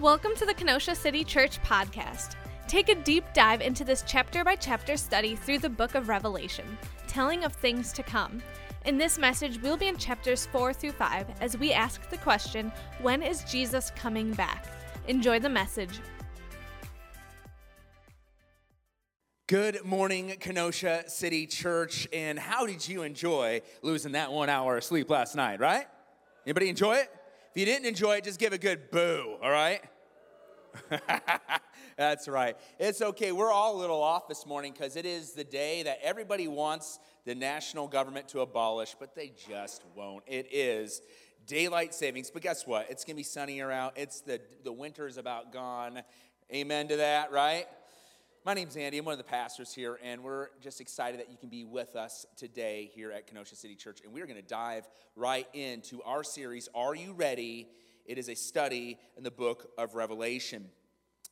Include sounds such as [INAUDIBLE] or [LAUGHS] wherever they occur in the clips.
Welcome to the Kenosha City Church podcast. Take a deep dive into this chapter by chapter study through the book of Revelation, telling of things to come. In this message, we'll be in chapters 4 through 5 as we ask the question When is Jesus coming back? Enjoy the message. Good morning, Kenosha City Church. And how did you enjoy losing that one hour of sleep last night, right? Anybody enjoy it? If you didn't enjoy it, just give a good boo, all right? [LAUGHS] That's right. It's okay. We're all a little off this morning because it is the day that everybody wants the national government to abolish, but they just won't. It is daylight savings. But guess what? It's going to be sunnier out. It's the, the winter is about gone. Amen to that, right? My name's Andy. I'm one of the pastors here, and we're just excited that you can be with us today here at Kenosha City Church. And we're going to dive right into our series, Are You Ready? It is a study in the book of Revelation.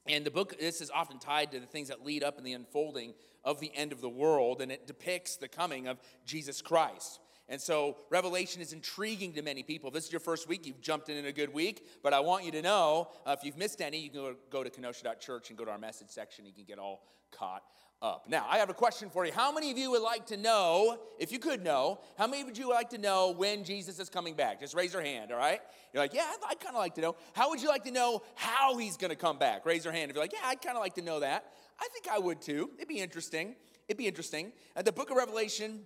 And the book, this is often tied to the things that lead up in the unfolding of the end of the world, and it depicts the coming of Jesus Christ. And so Revelation is intriguing to many people. If this is your first week, you've jumped in in a good week. But I want you to know uh, if you've missed any, you can go, go to kenosha.church and go to our message section. You can get all caught up. Now, I have a question for you. How many of you would like to know, if you could know, how many would you like to know when Jesus is coming back? Just raise your hand, all right? You're like, yeah, I'd kind of like to know. How would you like to know how he's going to come back? Raise your hand if you're like, yeah, I'd kind of like to know that. I think I would too. It'd be interesting. It'd be interesting. Uh, the book of Revelation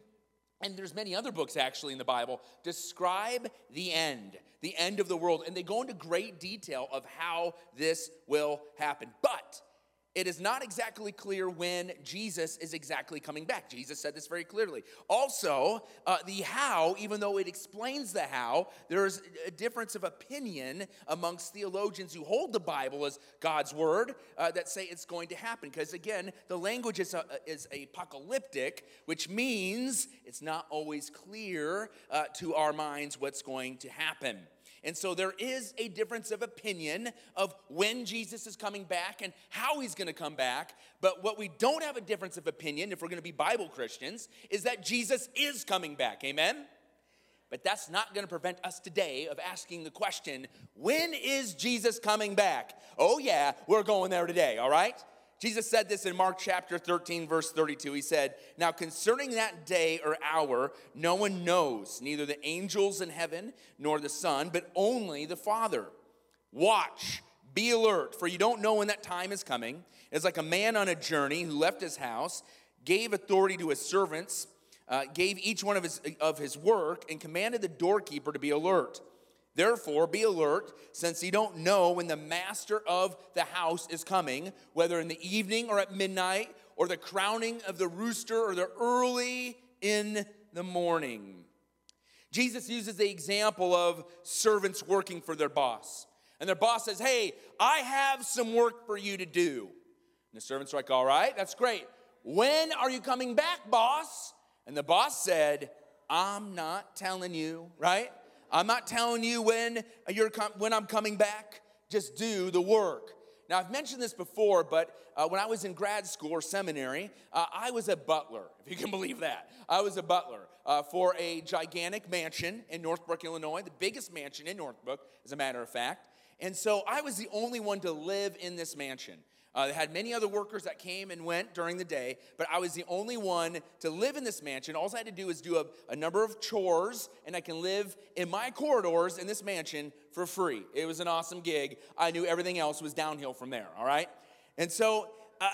and there's many other books actually in the bible describe the end the end of the world. And they go into great detail of how this will happen. But it is not exactly clear when Jesus is exactly coming back. Jesus said this very clearly. Also, uh, the how, even though it explains the how, there's a difference of opinion amongst theologians who hold the Bible as God's word uh, that say it's going to happen. Because again, the language is, a, is apocalyptic, which means it's not always clear uh, to our minds what's going to happen. And so there is a difference of opinion of when Jesus is coming back and how he's going to come back. But what we don't have a difference of opinion, if we're going to be Bible Christians, is that Jesus is coming back. Amen? But that's not going to prevent us today of asking the question when is Jesus coming back? Oh, yeah, we're going there today, all right? Jesus said this in Mark chapter 13, verse 32. He said, Now concerning that day or hour, no one knows, neither the angels in heaven nor the Son, but only the Father. Watch, be alert, for you don't know when that time is coming. It's like a man on a journey who left his house, gave authority to his servants, uh, gave each one of his, of his work, and commanded the doorkeeper to be alert. Therefore, be alert, since you don't know when the master of the house is coming, whether in the evening or at midnight, or the crowning of the rooster, or the early in the morning. Jesus uses the example of servants working for their boss. And their boss says, Hey, I have some work for you to do. And the servants are like, All right, that's great. When are you coming back, boss? And the boss said, I'm not telling you, right? I'm not telling you when, you're com- when I'm coming back. Just do the work. Now, I've mentioned this before, but uh, when I was in grad school or seminary, uh, I was a butler, if you can [LAUGHS] believe that. I was a butler uh, for a gigantic mansion in Northbrook, Illinois, the biggest mansion in Northbrook, as a matter of fact. And so I was the only one to live in this mansion. Uh, they had many other workers that came and went during the day, but I was the only one to live in this mansion. All I had to do was do a, a, number of chores, and I can live in my corridors in this mansion for free. It was an awesome gig. I knew everything else was downhill from there, all right? And so uh,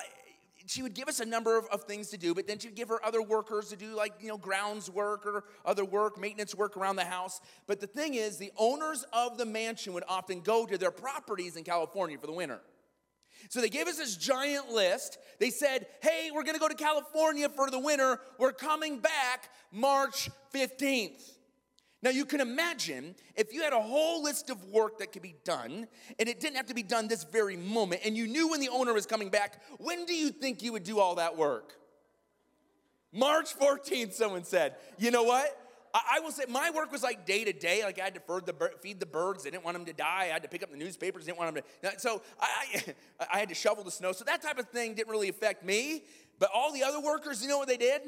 she would give us a number of, of, things to do, but then she'd give her other workers to do like, you know, grounds work or other work, maintenance work around the house. But the thing is, the owners of the mansion would often go to their properties in California for the winter. So they gave us this giant list. They said, hey, we're gonna go to California for the winter. We're coming back March 15th. Now you can imagine if you had a whole list of work that could be done, and it didn't have to be done this very moment, and you knew when the owner was coming back, when do you think you would do all that work? March 14th, someone said. You know what? I, will say my work was like day to day. Like I had to feed the, feed the birds. I didn't want them to die. I had to pick up the newspapers. I didn't want them to. So I, [LAUGHS] I had to shovel the snow. So that type of thing didn't really affect me. But all the other workers, you know what they did?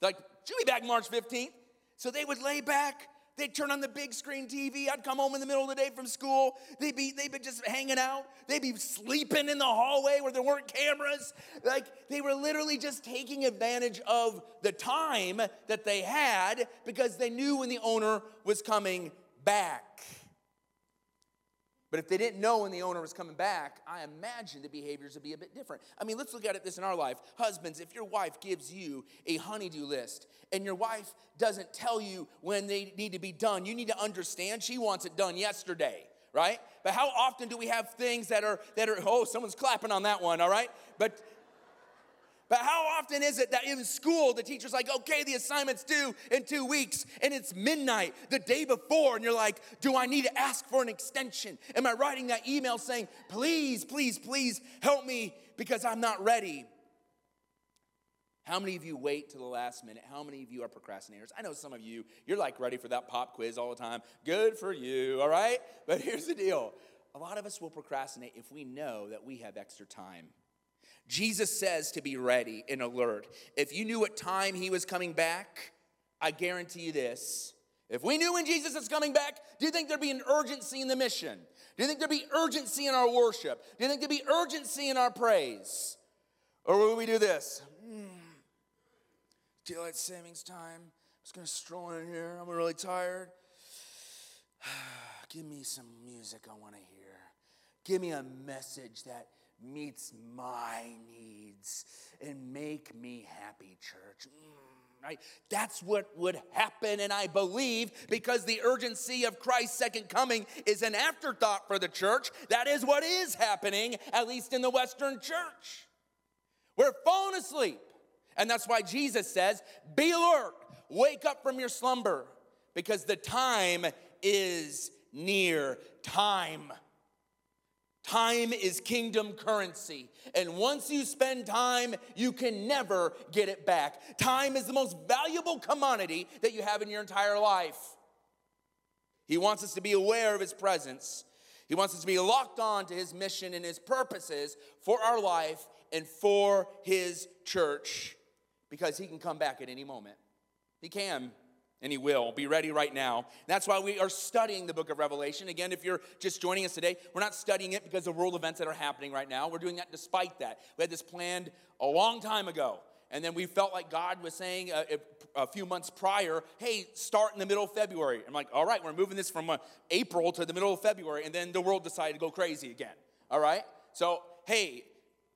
Like, she'll be back March 15th. So they would lay back They'd turn on the big screen TV. I'd come home in the middle of the day from school. They'd be, they'd be just hanging out. They'd be sleeping in the hallway where there weren't cameras. Like they were literally just taking advantage of the time that they had because they knew when the owner was coming back. But if they didn't know when the owner was coming back, I imagine the behaviors would be a bit different. I mean, let's look at it this in our life. Husbands, if your wife gives you a honeydew list and your wife doesn't tell you when they need to be done, you need to understand she wants it done yesterday, right? But how often do we have things that are that are oh, someone's clapping on that one, all right? But but how often is it that in school the teacher's like, okay, the assignment's due in two weeks, and it's midnight the day before, and you're like, do I need to ask for an extension? Am I writing that email saying, please, please, please help me because I'm not ready? How many of you wait to the last minute? How many of you are procrastinators? I know some of you, you're like ready for that pop quiz all the time. Good for you, all right? But here's the deal a lot of us will procrastinate if we know that we have extra time. Jesus says to be ready and alert. If you knew what time he was coming back, I guarantee you this. If we knew when Jesus is coming back, do you think there'd be an urgency in the mission? Do you think there'd be urgency in our worship? Do you think there'd be urgency in our praise? Or would we do this? Mm. Daylight savings time. I'm just gonna stroll in here. I'm really tired. [SIGHS] Give me some music I wanna hear. Give me a message that meets my needs and make me happy, church. Mm, right? That's what would happen, and I believe because the urgency of Christ's second coming is an afterthought for the church. That is what is happening, at least in the Western church. We're falling asleep. And that's why Jesus says, Be alert, wake up from your slumber, because the time is near. Time Time is kingdom currency. And once you spend time, you can never get it back. Time is the most valuable commodity that you have in your entire life. He wants us to be aware of His presence. He wants us to be locked on to His mission and His purposes for our life and for His church because He can come back at any moment. He can and he will. Be ready right now. That's why we are studying the book of Revelation. Again, if you're just joining us today, we're not studying it because of world events that are happening right now. We're doing that despite that. We had this planned a long time ago. And then we felt like God was saying a, a, few months prior, hey, start in the middle of February. I'm like, all right, we're moving this from uh, April to the middle of February. And then the world decided to go crazy again. All right? So, hey,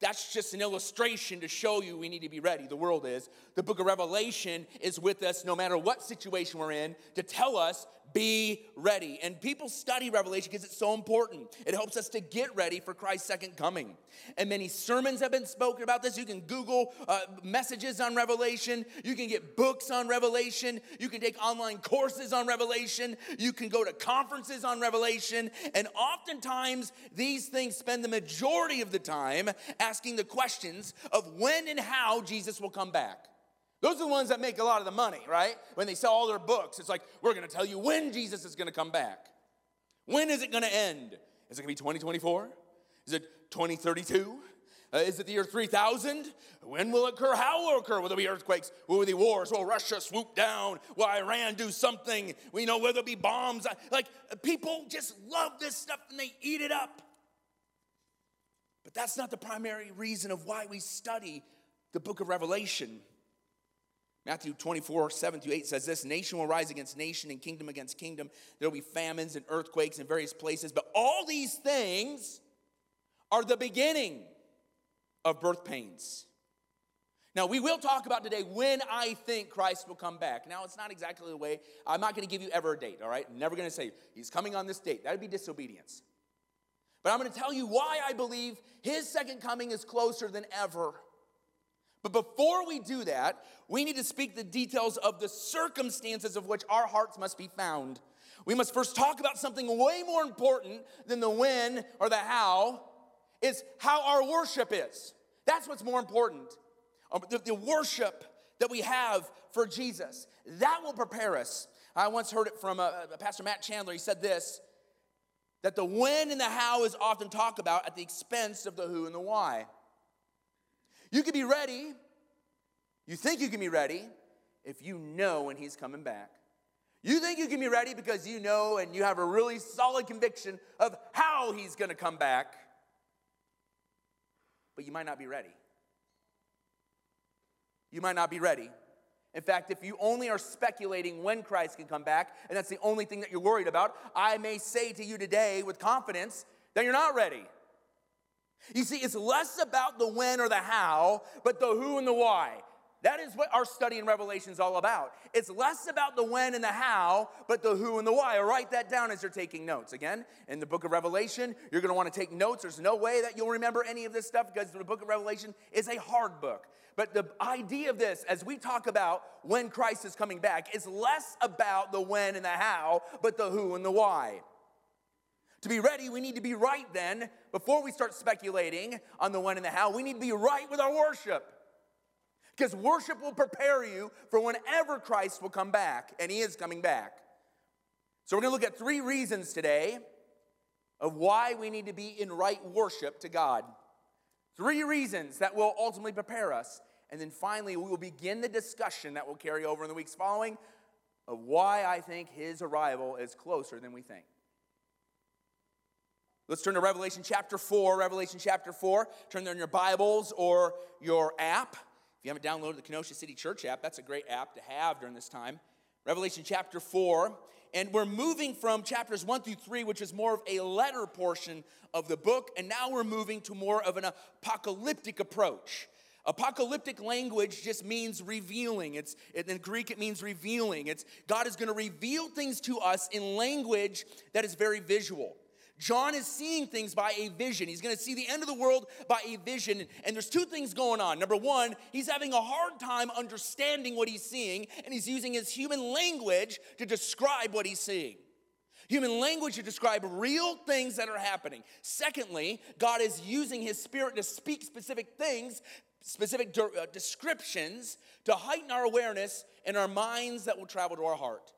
that's just an illustration to show you we need to be ready. The world is. The book of Revelation is with us no matter what situation we're in to tell us be ready. And people study Revelation because it's so important. It helps us to get ready for Christ's second coming. And many sermons have been spoken about this. You can Google uh, messages on Revelation. You can get books on Revelation. You can take online courses on Revelation. You can go to conferences on Revelation. And oftentimes, these things spend the majority of the time asking the questions of when and how Jesus will come back. Those are the ones that make a lot of the money, right? When they sell all their books, it's like, we're gonna tell you when Jesus is gonna come back. When is it gonna end? Is it gonna be 2024? Is it 2032? Uh, is it the year 3000? When will it occur? How will it occur? Will there be earthquakes? Will there be wars? Will Russia swoop down? Will Iran do something? We know where there'll be bombs. Like, people just love this stuff and they eat it up. But that's not the primary reason of why we study the book of Revelation. Matthew 24, 7 to 8 says this Nation will rise against nation and kingdom against kingdom. There will be famines and earthquakes in various places. But all these things are the beginning of birth pains. Now, we will talk about today when I think Christ will come back. Now, it's not exactly the way, I'm not going to give you ever a date, all right? I'm never going to say he's coming on this date. That would be disobedience. But I'm going to tell you why I believe his second coming is closer than ever. But before we do that, we need to speak the details of the circumstances of which our hearts must be found. We must first talk about something way more important than the when or the how. Is how our worship is. That's what's more important. Um, the, the worship that we have for Jesus. That will prepare us. I once heard it from uh, Pastor Matt Chandler. He said this that the when and the how is often talked about at the expense of the who and the why. You can be ready, you think you can be ready, if you know when he's coming back. You think you can be ready because you know and you have a really solid conviction of how he's going to come back, but you might not be ready. You might not be ready. In fact, if you only are speculating when Christ can come back, and that's the only thing that you're worried about, I may say to you today with confidence that you're not ready. You see, it's less about the when or the how, but the who and the why. That is what our study in Revelation is all about. It's less about the when and the how, but the who and the why. I'll write that down as you're taking notes. Again, in the book of Revelation, you're going to want to take notes. There's no way that you'll remember any of this stuff because the book of Revelation is a hard book. But the idea of this, as we talk about when Christ is coming back, is less about the when and the how, but the who and the why. To be ready, we need to be right then, before we start speculating on the when and the how, we need to be right with our worship. Because worship will prepare you for whenever Christ will come back, and He is coming back. So, we're going to look at three reasons today of why we need to be in right worship to God. Three reasons that will ultimately prepare us. And then finally, we will begin the discussion that will carry over in the weeks following of why I think His arrival is closer than we think. Let's turn to Revelation chapter 4. Revelation chapter 4. Turn there in your Bibles or your app. If you haven't downloaded the Kenosha City Church app, that's a great app to have during this time. Revelation chapter 4. And we're moving from chapters 1 through 3, which is more of a letter portion of the book, and now we're moving to more of an apocalyptic approach. Apocalyptic language just means revealing. It's in Greek it means revealing. It's God is going to reveal things to us in language that is very visual. John is seeing things by a vision. He's going to see the end of the world by a vision. And there's two things going on. Number one, he's having a hard time understanding what he's seeing, and he's using his human language to describe what he's seeing. Human language to describe real things that are happening. Secondly, God is using his spirit to speak specific things, specific de- uh, descriptions to heighten our awareness and our minds that will travel to our heart.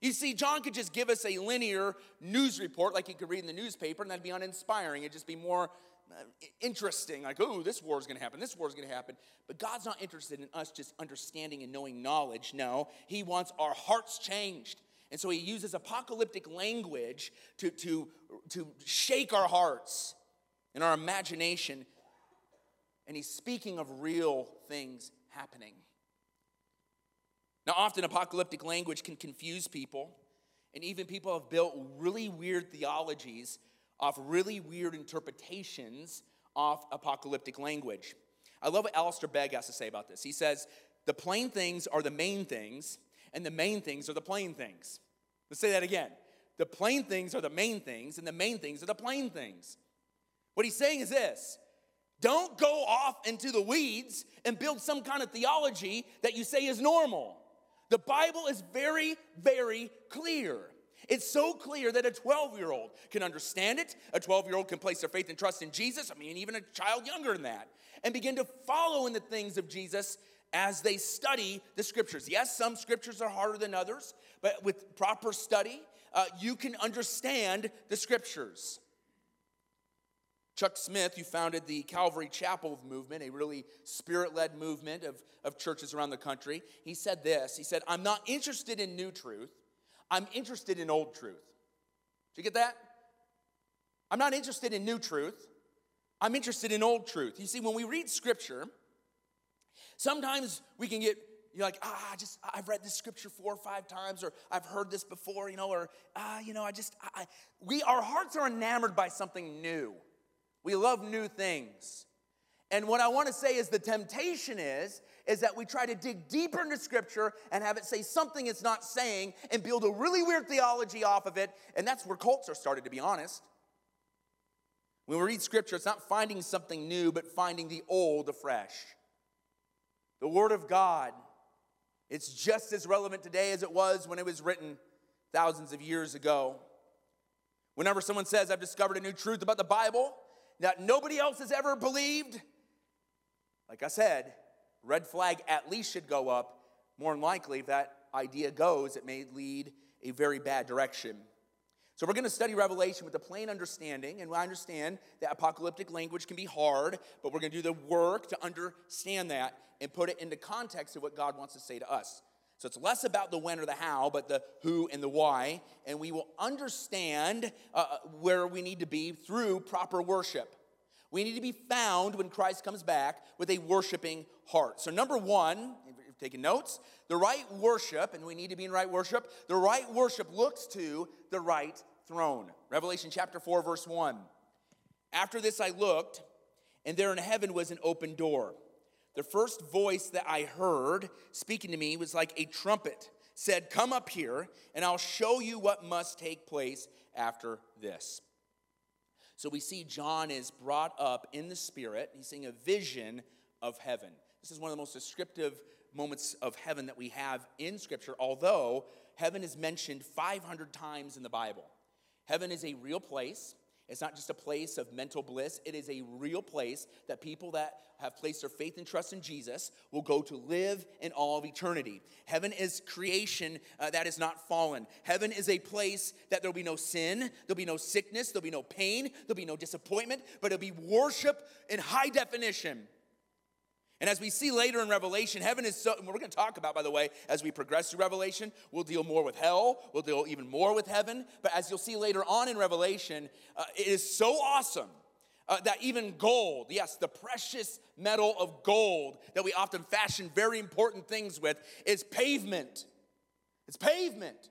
You see, John could just give us a linear news report like you could read in the newspaper, and that'd be uninspiring. It'd just be more uh, interesting, like, oh, this war is going to happen, this war is going to happen. But God's not interested in us just understanding and knowing knowledge. No, He wants our hearts changed. And so He uses apocalyptic language to, to, to shake our hearts and our imagination. And He's speaking of real things happening. Now, often apocalyptic language can confuse people, and even people have built really weird theologies off really weird interpretations of apocalyptic language. I love what Alistair Begg has to say about this. He says, The plain things are the main things, and the main things are the plain things. Let's say that again. The plain things are the main things, and the main things are the plain things. What he's saying is this don't go off into the weeds and build some kind of theology that you say is normal. The Bible is very, very clear. It's so clear that a 12 year old can understand it. A 12 year old can place their faith and trust in Jesus. I mean, even a child younger than that, and begin to follow in the things of Jesus as they study the scriptures. Yes, some scriptures are harder than others, but with proper study, uh, you can understand the scriptures. Chuck Smith, who founded the Calvary Chapel movement, a really spirit led movement of, of churches around the country, he said this He said, I'm not interested in new truth, I'm interested in old truth. Did you get that? I'm not interested in new truth, I'm interested in old truth. You see, when we read scripture, sometimes we can get you're like, ah, just I've read this scripture four or five times, or I've heard this before, you know, or ah, you know, I just I, we our hearts are enamored by something new. We love new things. And what I want to say is the temptation is is that we try to dig deeper into scripture and have it say something it's not saying and build a really weird theology off of it, and that's where cults are started to be honest. When we read scripture, it's not finding something new, but finding the old afresh. The word of God, it's just as relevant today as it was when it was written thousands of years ago. Whenever someone says, I've discovered a new truth about the Bible, that nobody else has ever believed, like I said, red flag at least should go up. More than likely, if that idea goes, it may lead a very bad direction. So, we're going to study Revelation with a plain understanding, and we understand that apocalyptic language can be hard, but we're going to do the work to understand that and put it into context of what God wants to say to us. So it's less about the when or the how, but the who and the why. And we will understand uh, where we need to be through proper worship. We need to be found when Christ comes back with a worshiping heart. So, number one, if you're taking notes, the right worship, and we need to be in right worship, the right worship looks to the right throne. Revelation chapter 4, verse 1. After this, I looked, and there in heaven was an open door. The first voice that I heard speaking to me was like a trumpet, said, Come up here, and I'll show you what must take place after this. So we see John is brought up in the Spirit. He's seeing a vision of heaven. This is one of the most descriptive moments of heaven that we have in Scripture, although heaven is mentioned 500 times in the Bible. Heaven is a real place. It's not just a place of mental bliss, it is a real place that people that have placed their faith and trust in Jesus will go to live in all of eternity. Heaven is creation uh, that is not fallen. Heaven is a place that there'll be no sin, there'll be no sickness, there'll be no pain, there'll be no disappointment, but it'll be worship in high definition. And as we see later in Revelation, heaven is so, we're going to talk about, by the way, as we progress through Revelation, we'll deal more with hell, we'll deal even more with heaven. But as you'll see later on in Revelation, uh, it is so awesome uh, that even gold, yes, the precious metal of gold that we often fashion very important things with, is pavement. It's pavement,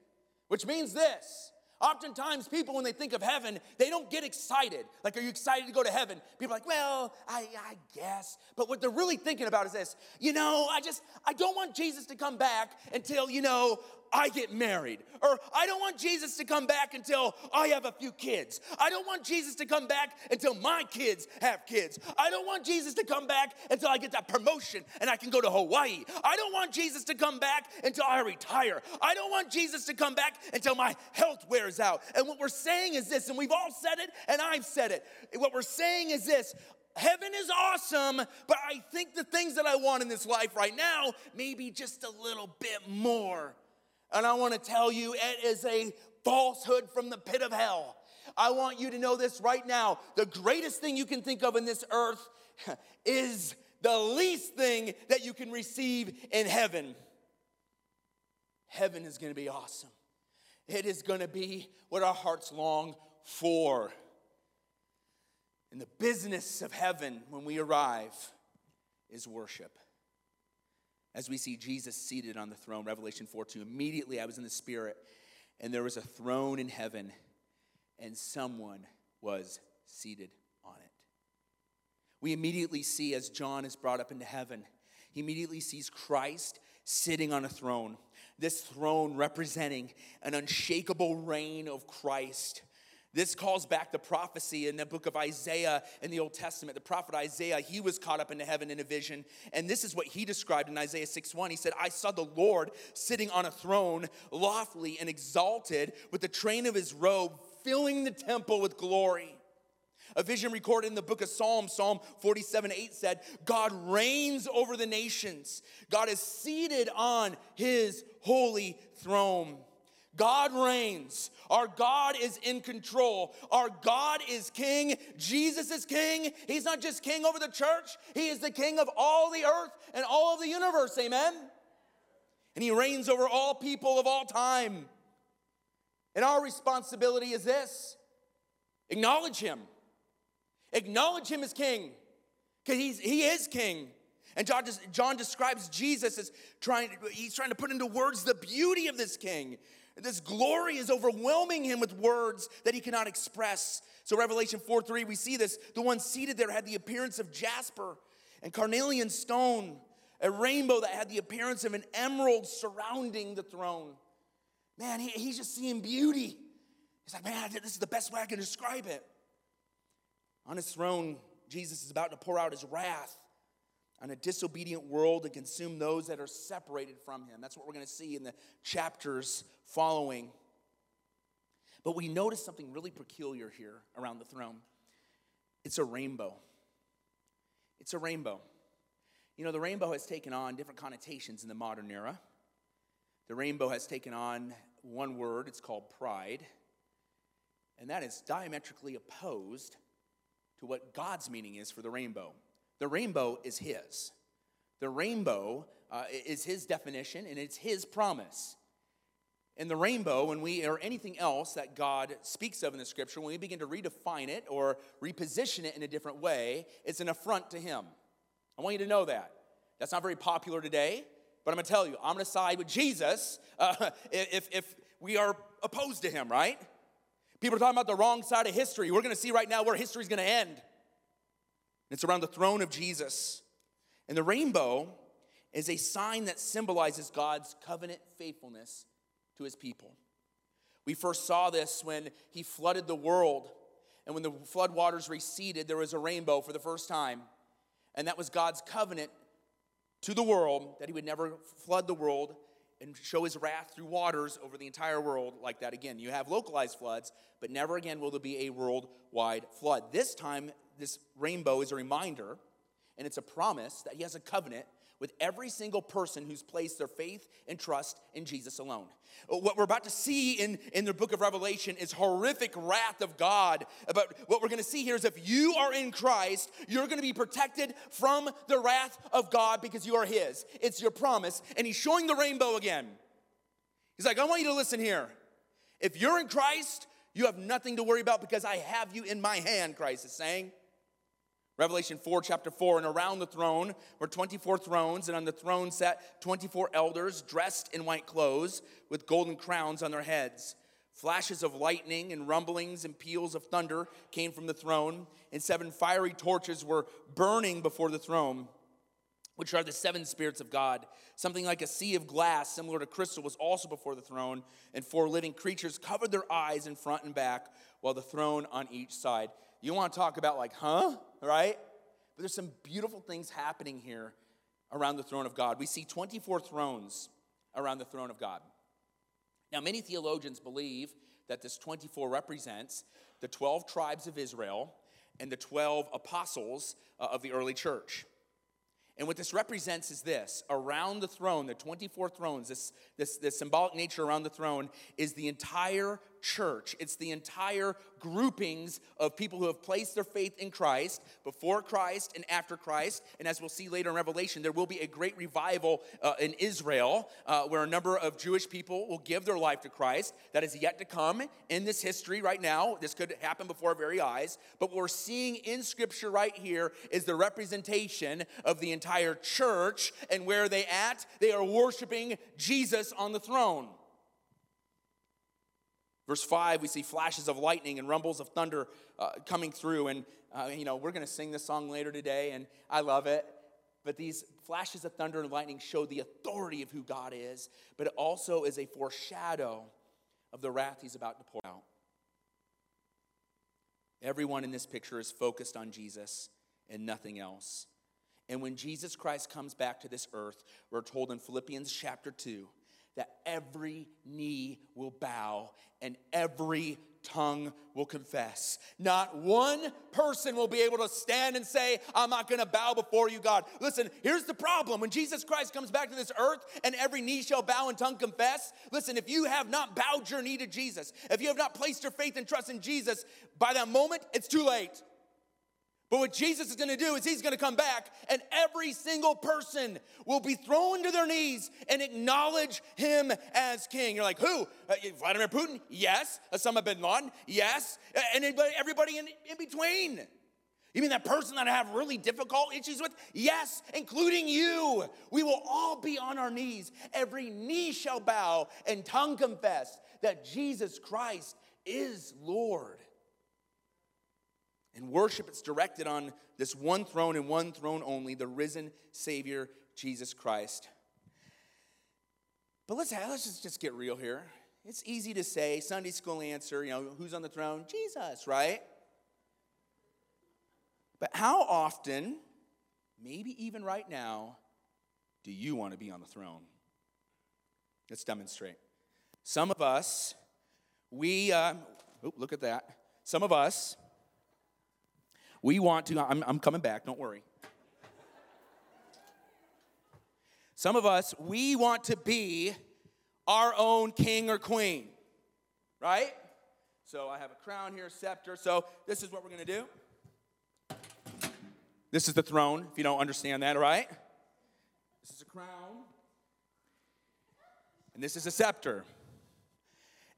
which means this Oftentimes, people, when they think of heaven, they don't get excited. Like, are you excited to go to heaven? People are like, well, I, I guess. But what they're really thinking about is this you know, I just, I don't want Jesus to come back until, you know, I get married. Or I don't want Jesus to come back until I have a few kids. I don't want Jesus to come back until my kids have kids. I don't want Jesus to come back until I get that promotion and I can go to Hawaii. I don't want Jesus to come back until I retire. I don't want Jesus to come back until my health wears out. And what we're saying is this, and we've all said it, and I've said it. What we're saying is this Heaven is awesome, but I think the things that I want in this life right now, maybe just a little bit more. And I want to tell you, it is a falsehood from the pit of hell. I want you to know this right now. The greatest thing you can think of in this earth [LAUGHS] is the least thing that you can receive in heaven. Heaven is going to be awesome. It is going to be what our hearts long for. And the business of heaven when we arrive is worship as we see Jesus seated on the throne, Revelation 4 2. Immediately I was in the Spirit, and there was a throne in heaven, and someone was seated on it. We immediately see, as John is brought up into heaven, he immediately sees Christ sitting on a throne. This throne representing an unshakable reign of Christ this calls back the prophecy in the book of Isaiah in the Old Testament. The prophet Isaiah, he was caught up into heaven in a vision. And this is what he described in Isaiah 6 1. He said, I saw the Lord sitting on a throne, lofty and exalted, with the train of his robe filling the temple with glory. A vision recorded in the book of Psalms, Psalm 47 8 said, God reigns over the nations. God is seated on his holy throne. God reigns. Our God is in control. Our God is king. Jesus is king. He's not just king over the church, He is the king of all the earth and all of the universe. Amen. And He reigns over all people of all time. And our responsibility is this acknowledge Him. Acknowledge Him as king, because He is king. And John, John describes Jesus as trying, he's trying to put into words the beauty of this king. This glory is overwhelming him with words that he cannot express. So, Revelation 4 3, we see this. The one seated there had the appearance of jasper and carnelian stone, a rainbow that had the appearance of an emerald surrounding the throne. Man, he, he's just seeing beauty. He's like, man, this is the best way I can describe it. On his throne, Jesus is about to pour out his wrath on a disobedient world and consume those that are separated from him. That's what we're going to see in the chapters following. But we notice something really peculiar here around the throne it's a rainbow. It's a rainbow. You know, the rainbow has taken on different connotations in the modern era. The rainbow has taken on one word, it's called pride, and that is diametrically opposed to what God's meaning is for the rainbow. The rainbow is His. The rainbow uh, is his definition and it's his promise. And the rainbow, when we, or anything else that God speaks of in the scripture, when we begin to redefine it or reposition it in a different way, it's an affront to him. I want you to know that. That's not very popular today, but I'm gonna tell you, I'm gonna side with Jesus uh, [LAUGHS] if, if we are opposed to him, right? People are talking about the wrong side of history. We're gonna see right now where history's gonna end. It's around the throne of Jesus. And the rainbow is a sign that symbolizes God's covenant faithfulness to his people. We first saw this when he flooded the world. And when the flood waters receded, there was a rainbow for the first time. And that was God's covenant to the world that he would never flood the world and show his wrath through waters over the entire world like that again. You have localized floods, but never again will there be a worldwide flood. This time, this rainbow is a reminder and it's a promise that he has a covenant with every single person who's placed their faith and trust in Jesus alone. What we're about to see in, in the book of Revelation is horrific wrath of God. But what we're to see here is if you are in Christ, you're to be protected from the wrath of God because you are His. It's your promise. And He's showing the rainbow again. He's like, I want you to listen here. If you're in Christ, you have nothing to worry about because I have you in my hand, Christ is saying. Revelation 4, chapter 4, and around the throne were 24 thrones, and on the throne sat 24 elders dressed in white clothes with golden crowns on their heads. Flashes of lightning and rumblings and peals of thunder came from the throne, and seven fiery torches were burning before the throne, which are the seven spirits of God. Something like a sea of glass, similar to crystal, was also before the throne, and four living creatures covered their eyes in front and back, while the throne on each side. You want to talk about, like, huh? Right? But there's some beautiful things happening here around the throne of God. We see 24 thrones around the throne of God. Now, many theologians believe that this 24 represents the 12 tribes of Israel and the 12 apostles uh, of the early church. And what this represents is this around the throne, the 24 thrones, this, this, this symbolic nature around the throne is the entire church. It's the entire groupings of people who have placed their faith in Christ before Christ and after Christ. And as we'll see later in Revelation, there will be a great revival uh, in Israel uh, where a number of Jewish people will give their life to Christ. That is yet to come in this history right now. This could happen before our very eyes. But what we're seeing in Scripture right here is the representation of the entire church. And where are they at? They are worshiping Jesus on the throne. Verse 5, we see flashes of lightning and rumbles of thunder uh, coming through. And, uh, you know, we're going to sing this song later today, and I love it. But these flashes of thunder and lightning show the authority of who God is, but it also is a foreshadow of the wrath he's about to pour out. Everyone in this picture is focused on Jesus and nothing else. And when Jesus Christ comes back to this earth, we're told in Philippians chapter 2 that every knee will bow and every tongue will confess. Not one person will be able to stand and say, I'm not gonna bow before you, God. Listen, here's the problem. When Jesus Christ comes back to this earth and every knee shall bow and tongue confess, listen, if you have not bowed your knee to Jesus, if you have not placed your faith and trust in Jesus, by that moment, it's too late. But what Jesus is going to do is he's going to come back and every single person will be thrown to their knees and acknowledge him as king. You're like, who? Uh, Vladimir Putin? Yes. Osama bin Laden? Yes. And everybody in, in between. You mean that person that I have really difficult issues with? Yes, including you. We will all be on our knees. Every knee shall bow and tongue confess that Jesus Christ is Lord. Worship, it's directed on this one throne and one throne only, the risen Savior, Jesus Christ. But let's, let's just, just get real here. It's easy to say, Sunday school answer, you know, who's on the throne? Jesus, right? But how often, maybe even right now, do you want to be on the throne? Let's demonstrate. Some of us, we, uh, oh, look at that. Some of us, we want to, I'm, I'm coming back, don't worry. Some of us, we want to be our own king or queen, right? So I have a crown here, scepter. So this is what we're going to do. This is the throne, if you don't understand that, right? This is a crown. And this is a scepter.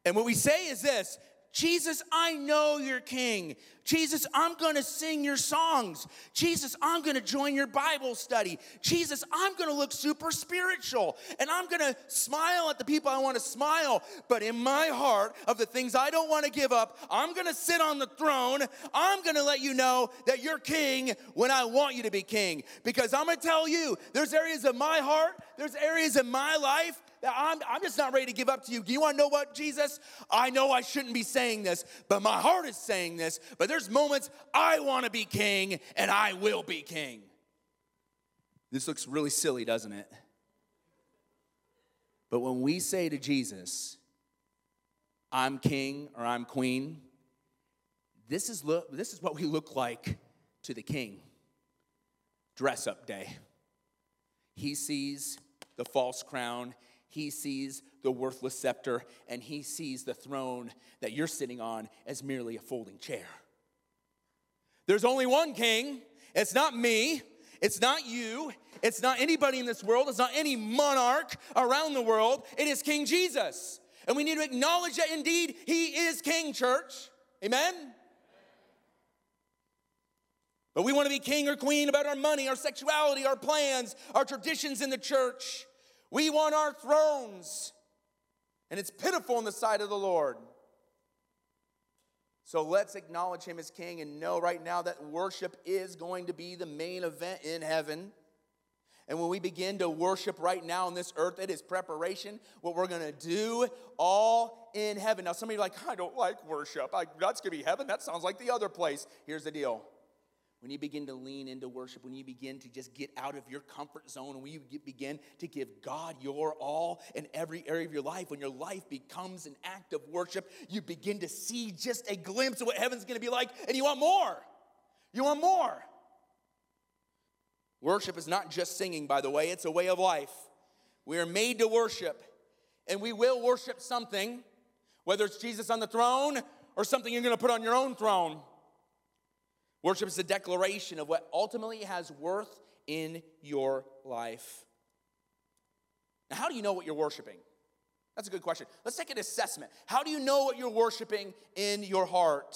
And what we say is this Jesus, I know you're king. Jesus, I'm going to sing your songs. Jesus, I'm going to join your Bible study. Jesus, I'm going to look super spiritual and I'm going to smile at the people I want to smile. But in my heart, of the things I don't want to give up, I'm going to sit on the throne. I'm going to let you know that you're king when I want you to be king. Because I'm going to tell you, there's areas of my heart, there's areas in my life I'm, I'm just not ready to give up to you. Do you want to know what, Jesus? I know I shouldn't be saying this, but my heart is saying this. But there's moments I want to be king and I will be king. This looks really silly, doesn't it? But when we say to Jesus, I'm king or I'm queen, this is, look, this is what we look like to the king. Dress up day. He sees the false crown, he sees the worthless scepter and he sees the throne that you're sitting on as merely a folding chair. There's only one king. It's not me. It's not you. It's not anybody in this world. It's not any monarch around the world. It is King Jesus. And we need to acknowledge that indeed he is king, church. Amen? But we want to be king or queen about our money, our sexuality, our plans, our traditions in the church. We want our thrones, and it's pitiful in the sight of the Lord. So let's acknowledge him as king and know right now that worship is going to be the main event in heaven. And when we begin to worship right now on this earth, it is preparation, what we're gonna do all in heaven. Now, some of you are like, I don't like worship. I, that's gonna be heaven. That sounds like the other place. Here's the deal when you begin to lean into worship, when you begin to just get out of your comfort zone, and when you begin to give God your all in every area of your life, when your life becomes an act of worship, you begin to see just a glimpse of what heaven's gonna be like, and you want more. You want more. Worship is not just singing, by the way, it's a way of life. We are made to worship, and we will worship something, whether it's Jesus on the throne or something you're gonna put on your own throne. Worship is a declaration of what ultimately has worth in your life. Now, how do you know what you're worshiping? That's a good question. Let's take an assessment. How do you know what you're worshiping in your heart?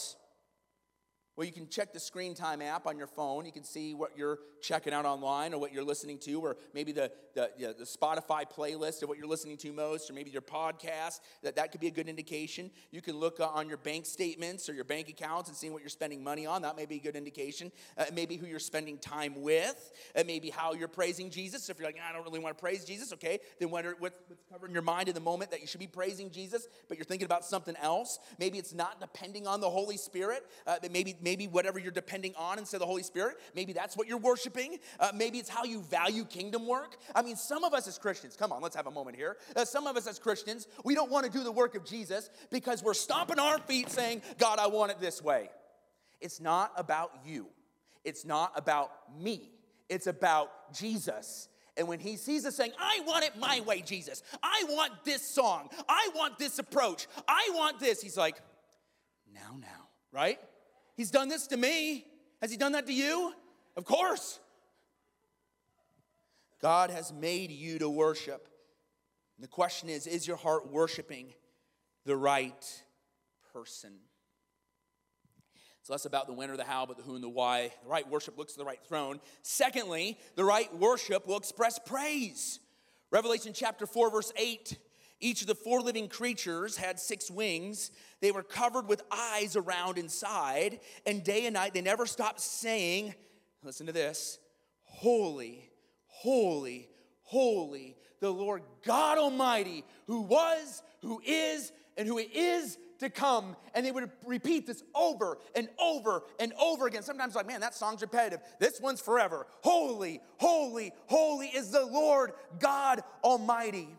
Well, you can check the screen time app on your phone. You can see what you're checking out online or what you're listening to, or maybe the, the, you know, the Spotify playlist of what you're listening to most, or maybe your podcast. That, that could be a good indication. You can look uh, on your bank statements or your bank accounts and see what you're spending money on. That may be a good indication. Uh, maybe who you're spending time with. Maybe how you're praising Jesus. If you're like, I don't really want to praise Jesus, okay, then what are, what's covering your mind in the moment that you should be praising Jesus, but you're thinking about something else? Maybe it's not depending on the Holy Spirit. Uh, maybe maybe whatever you're depending on instead of the Holy Spirit, maybe that's what you're worshiping. Uh, maybe it's how you value kingdom work. I mean, some of us as Christians, come on, let's have a moment here. Uh, some of us as Christians, we don't want to do the work of Jesus because we're stomping our feet saying, God, I want it this way. It's not about you, it's not about me, it's about Jesus. And when he sees us saying, I want it my way, Jesus, I want this song, I want this approach, I want this, he's like, now, now, right? He's done this to me. Has He done that to you? Of course. God has made you to worship. And the question is is your heart worshiping the right person? It's less about the when or the how, but the who and the why. The right worship looks to the right throne. Secondly, the right worship will express praise. Revelation chapter 4, verse 8 each of the four living creatures had six wings. They were covered with eyes around inside, and day and night they never stopped saying, Listen to this Holy, holy, holy, the Lord God Almighty, who was, who is, and who is to come. And they would repeat this over and over and over again. Sometimes, like, man, that song's repetitive. This one's forever. Holy, holy, holy is the Lord God Almighty.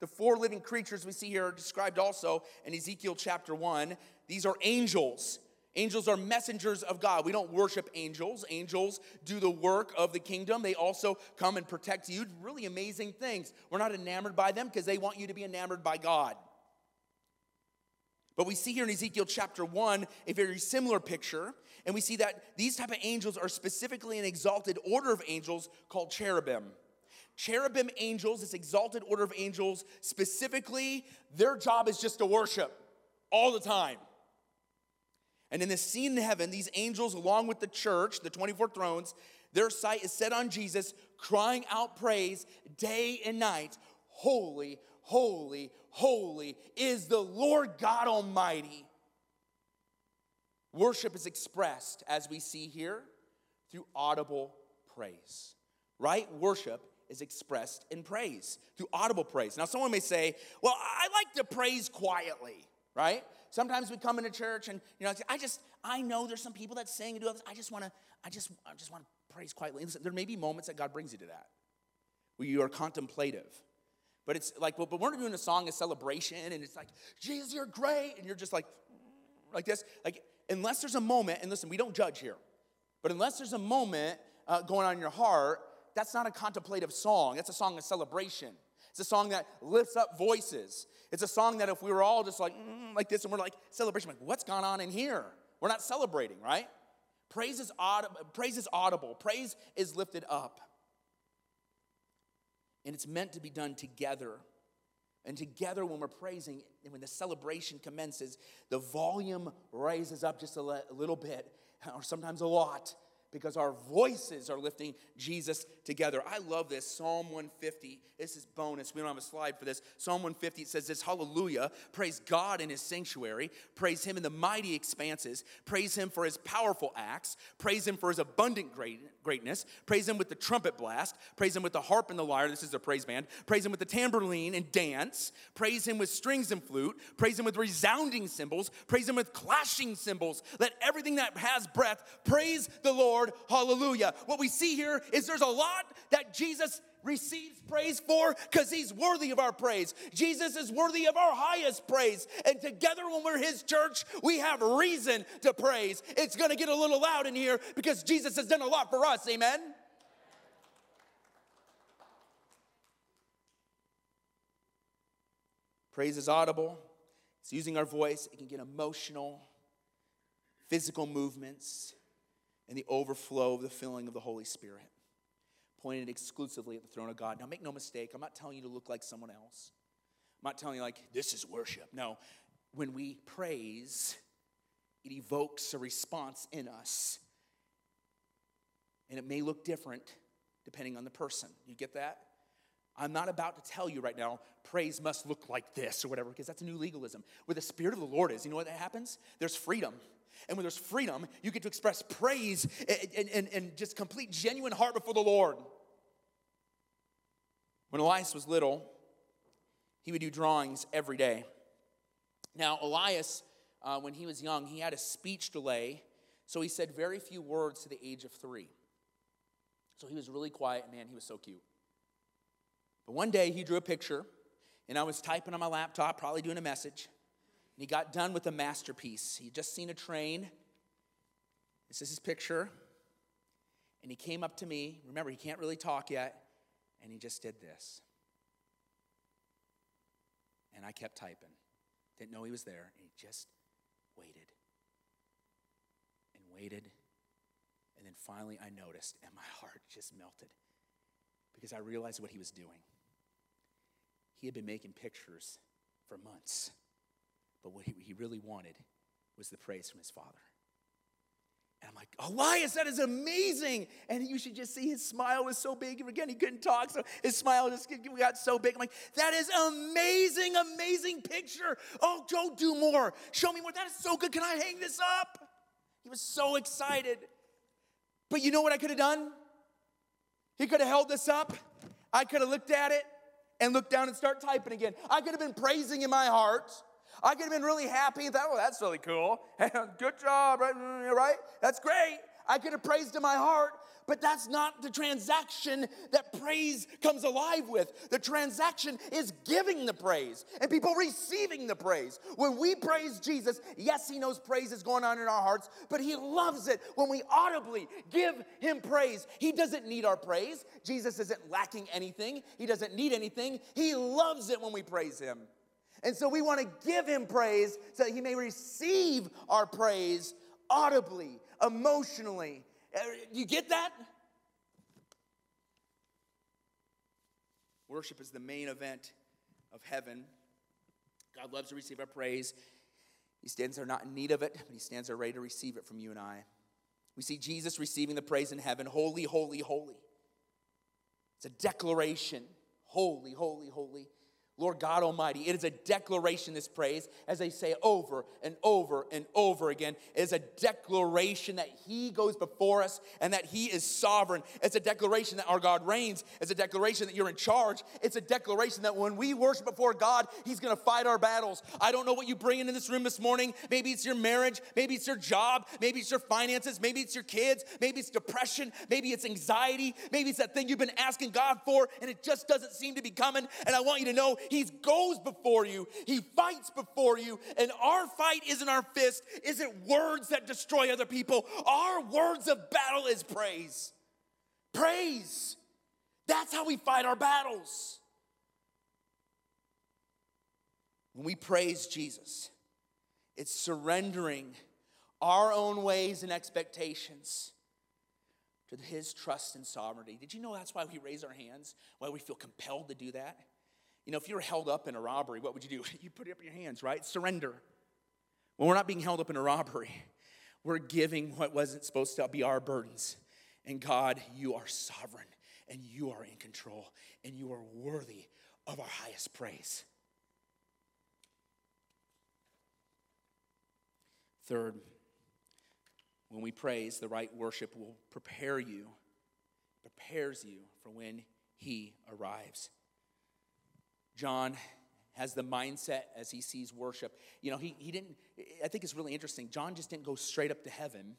The four living creatures we see here are described also in Ezekiel chapter 1. These are angels. Angels are messengers of God. We don't worship angels. Angels do the work of the kingdom. They also come and protect you. Really amazing things. We're not enamored by them because they want you to be enamored by God. But we see here in Ezekiel chapter 1 a very similar picture, and we see that these type of angels are specifically an exalted order of angels called cherubim. Cherubim angels, this exalted order of angels, specifically, their job is just to worship all the time. And in this scene in heaven, these angels, along with the church, the 24 thrones, their sight is set on Jesus, crying out praise day and night Holy, holy, holy is the Lord God Almighty. Worship is expressed, as we see here, through audible praise. Right? Worship is expressed in praise, through audible praise. Now, someone may say, Well, I like to praise quietly, right? Sometimes we come into church and you know, I just I know there's some people that sing and do this. I just want to I just I just want to praise quietly. Listen, there may be moments that God brings you to that, where you are contemplative. But it's like, well, but we're doing a song, a celebration, and it's like, Jesus, you're great, and you're just like, like this. Like, unless there's a moment, and listen, we don't judge here, but unless there's a moment uh, going on in your heart, that's not a contemplative song. That's a song of celebration. It's a song that lifts up voices. It's a song that if we were all just like, mm, like this, and we're like, celebration, like, what's gone on in here? We're not celebrating, right? Praise is, audible, praise is audible, praise is lifted up. And it's meant to be done together. And together, when we're praising, and when the celebration commences, the volume raises up just a little bit, or sometimes a lot, because our voices are lifting Jesus together. I love this. Psalm 150. This is bonus. We don't have a slide for this. Psalm 150 it says this Hallelujah. Praise God in his sanctuary. Praise him in the mighty expanses. Praise him for his powerful acts. Praise him for his abundant greatness. Praise him with the trumpet blast. Praise him with the harp and the lyre. This is a praise band. Praise him with the tambourine and dance. Praise him with strings and flute. Praise him with resounding cymbals. Praise him with clashing cymbals. Let everything that has breath praise the Lord. Hallelujah. What we see here is there's a lot that Jesus receives praise for because he's worthy of our praise. Jesus is worthy of our highest praise. And together, when we're his church, we have reason to praise. It's going to get a little loud in here because Jesus has done a lot for us. Amen. Praise is audible. It's using our voice. It can get emotional, physical movements and the overflow of the filling of the Holy Spirit, pointed exclusively at the throne of God. Now, make no mistake, I'm not telling you to look like someone else. I'm not telling you, like, this is worship. No, when we praise, it evokes a response in us. And it may look different depending on the person. You get that? I'm not about to tell you right now, praise must look like this or whatever, because that's a new legalism. Where the Spirit of the Lord is, you know what that happens? There's freedom. And when there's freedom, you get to express praise and, and, and just complete genuine heart before the Lord. When Elias was little, he would do drawings every day. Now, Elias, uh, when he was young, he had a speech delay, so he said very few words to the age of three. So he was really quiet, man, he was so cute. But one day he drew a picture, and I was typing on my laptop, probably doing a message. And he got done with a masterpiece. He just seen a train. This is his picture. And he came up to me. Remember, he can't really talk yet. And he just did this. And I kept typing. Didn't know he was there. And he just waited and waited. And then finally I noticed, and my heart just melted because I realized what he was doing. He had been making pictures for months. But what he really wanted was the praise from his father. And I'm like, oh, Elias, that is amazing. And you should just see his smile was so big. Again, he couldn't talk, so his smile just got so big. I'm like, that is amazing, amazing picture. Oh, Joe, do more. Show me more. That is so good. Can I hang this up? He was so excited. But you know what I could have done? He could have held this up. I could have looked at it and looked down and start typing again. I could have been praising in my heart. I could have been really happy thought, oh, that's really cool. [LAUGHS] Good job, right? Mm, right? That's great. I could have praised in my heart, but that's not the transaction that praise comes alive with. The transaction is giving the praise and people receiving the praise. When we praise Jesus, yes, He knows praise is going on in our hearts, but He loves it when we audibly give Him praise. He doesn't need our praise. Jesus isn't lacking anything, He doesn't need anything. He loves it when we praise Him. And so we want to give him praise so that he may receive our praise audibly, emotionally. Uh, you get that? Worship is the main event of heaven. God loves to receive our praise. He stands there not in need of it, but he stands there ready to receive it from you and I. We see Jesus receiving the praise in heaven Holy, holy, holy. It's a declaration Holy, holy, holy. Lord God Almighty. It is a declaration, this praise, as they say over and over and over again. It is a declaration that He goes before us and that He is sovereign. It's a declaration that our God reigns. It's a declaration that you're in charge. It's a declaration that when we worship before God, He's to fight our battles. I don't know what you bring into this room this morning. Maybe it's your marriage. Maybe it's your job. Maybe it's your finances. Maybe it's your kids. Maybe it's depression. Maybe it's anxiety. Maybe it's that thing you've been asking God for and it just doesn't seem to be coming. And I want you to know he goes before you, He fights before you. And our fight isn't our fist, isn't words that destroy other people. Our words of battle is praise. Praise. That's how we fight our battles. When we praise Jesus, it's surrendering our own ways and expectations to his trust and sovereignty. Did you know that's why we raise our hands? Why we feel compelled to do that? You know, if you were held up in a robbery, what would you do? [LAUGHS] You put up your hands, right? Surrender. When we're not being held up in a robbery, [LAUGHS] we're giving what wasn't supposed to be our burdens. And God, you are sovereign and you are in control and you are worthy of our highest praise. Third, when we praise, the right worship will prepare you, prepares you for when He arrives. John has the mindset as he sees worship. You know, he, he didn't, I think it's really interesting. John just didn't go straight up to heaven.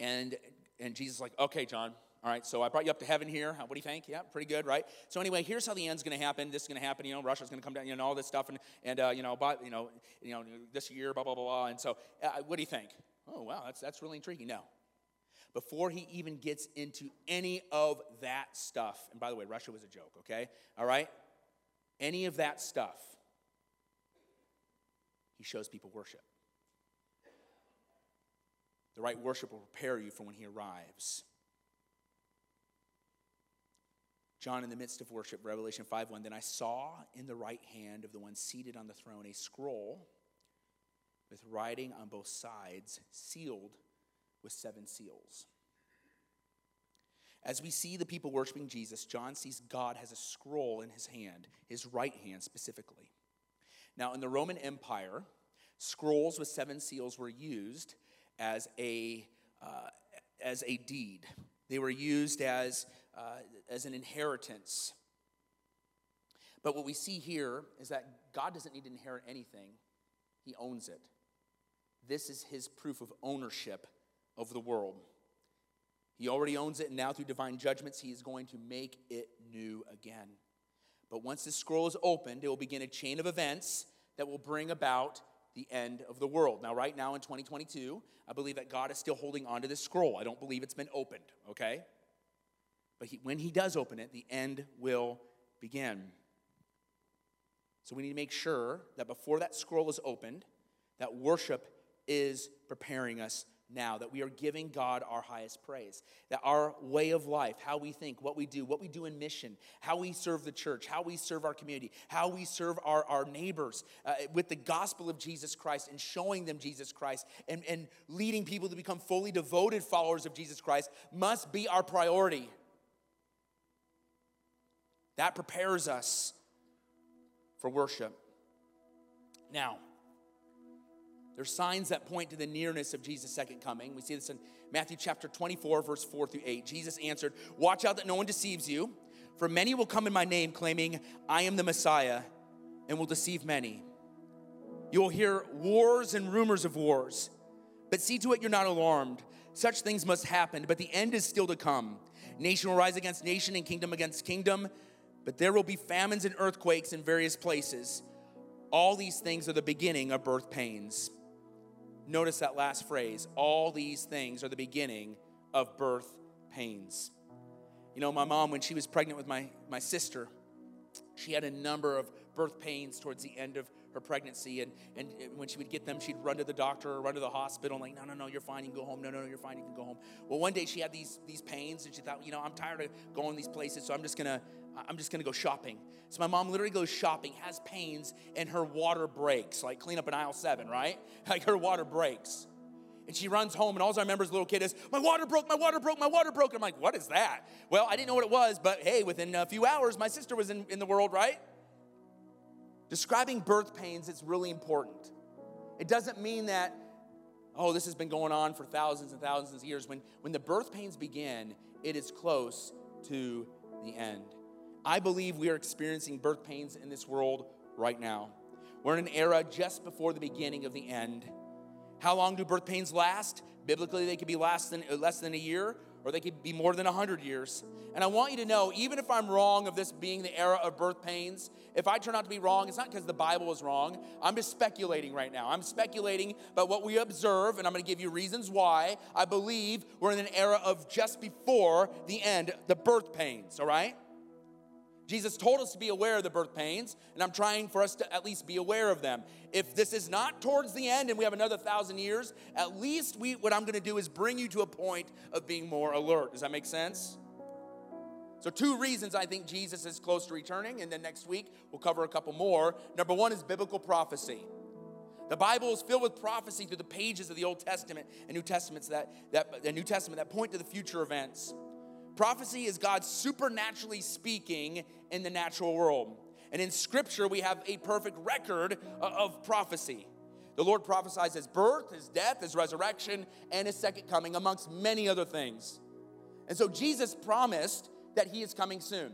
And, and Jesus like, okay, John, all right, so I brought you up to heaven here. What do you think? Yeah, pretty good, right? So anyway, here's how the end's going to happen. This is going to happen. You know, Russia's going to come down. You know, all this stuff, and and uh, you know, but you know, you know, this year, blah blah blah blah. And so, uh, what do you think? Oh wow, that's that's really intriguing. Now, before he even gets into any of that stuff, and by the way, Russia was a joke. Okay, all right any of that stuff, he shows people worship. The right worship will prepare you for when he arrives. John, in the midst of worship, Revelation 5 1, then I saw in the right hand of the one seated on the throne a scroll with writing on both sides, sealed with seven seals. As we see the people worshiping Jesus, John sees God has a scroll in his hand, his right hand specifically. Now, in the Roman Empire, scrolls with seven seals were used as a, uh, as a deed, they were used as, uh, as an inheritance. But what we see here is that God doesn't need to inherit anything, He owns it. This is His proof of ownership of the world. He already owns it, and now through divine judgments, he is going to make it new again. But once this scroll is opened, it will begin a chain of events that will bring about the end of the world. Now, right now in 2022, I believe that God is still holding on to this scroll. I don't believe it's been opened, okay? But he, when he does open it, the end will begin. So we need to make sure that before that scroll is opened, that worship is preparing us now, that we are giving God our highest praise. That our way of life, how we think, what we do, what we do in mission, how we serve the church, how we serve our community, how we serve our, our neighbors uh, with the gospel of Jesus Christ and showing them Jesus Christ and, and leading people to become fully devoted followers of Jesus Christ must be our priority. That prepares us for worship. Now, there's signs that point to the nearness of Jesus' second coming. We see this in Matthew chapter 24, verse 4 through 8. Jesus answered, Watch out that no one deceives you, for many will come in my name, claiming, I am the Messiah, and will deceive many. You will hear wars and rumors of wars, but see to it you're not alarmed. Such things must happen, but the end is still to come. Nation will rise against nation and kingdom against kingdom, but there will be famines and earthquakes in various places. All these things are the beginning of birth pains. Notice that last phrase all these things are the beginning of birth pains. You know, my mom, when she was pregnant with my, my sister, she had a number of birth pains towards the end of her pregnancy. And, and when she would get them, she'd run to the doctor or run to the hospital, like, no, no, no, you're fine, you can go home. No, no, no, you're fine, you can go home. Well, one day she had these, these pains, and she thought, you know, I'm tired of going these places, so I'm just gonna, I'm just gonna go shopping. So my mom literally goes shopping, has pains, and her water breaks, like clean up in aisle seven, right? [LAUGHS] Like her water breaks. And she runs home, and all I remember as a little kid is, My water broke, my water broke, my water broke. And I'm like, What is that? Well, I didn't know what it was, but hey, within a few hours, my sister was in, in the world, right? Describing birth pains is really important. It doesn't mean that, oh, this has been going on for thousands and thousands of years. When, when the birth pains begin, it is close to the end. I believe we are experiencing birth pains in this world right now. We're in an era just before the beginning of the end. How long do birth pains last? Biblically, they could be less than, uh, less than a year, or they could be more than 100 years. And I want you to know, even if I'm wrong of this being the era of birth pains, if I turn out to be wrong, it's not because the Bible is wrong. I'm just speculating right now. I'm speculating about what we observe, and I'm going to give you reasons why I believe we're in an era of just before the end, the birth pains, all right? Jesus told us to be aware of the birth pains, and I'm trying for us to at least be aware of them. If this is not towards the end and we have another thousand years, at least we, what I'm going to do is bring you to a point of being more alert. Does that make sense? So, two reasons I think Jesus is close to returning, and then next week we'll cover a couple more. Number one is biblical prophecy. The Bible is filled with prophecy through the pages of the Old Testament and New Testaments that, that the New Testament that point to the future events. Prophecy is God supernaturally speaking in the natural world. And in Scripture, we have a perfect record of prophecy. The Lord prophesies his birth, his death, his resurrection, and his second coming, amongst many other things. And so Jesus promised that he is coming soon.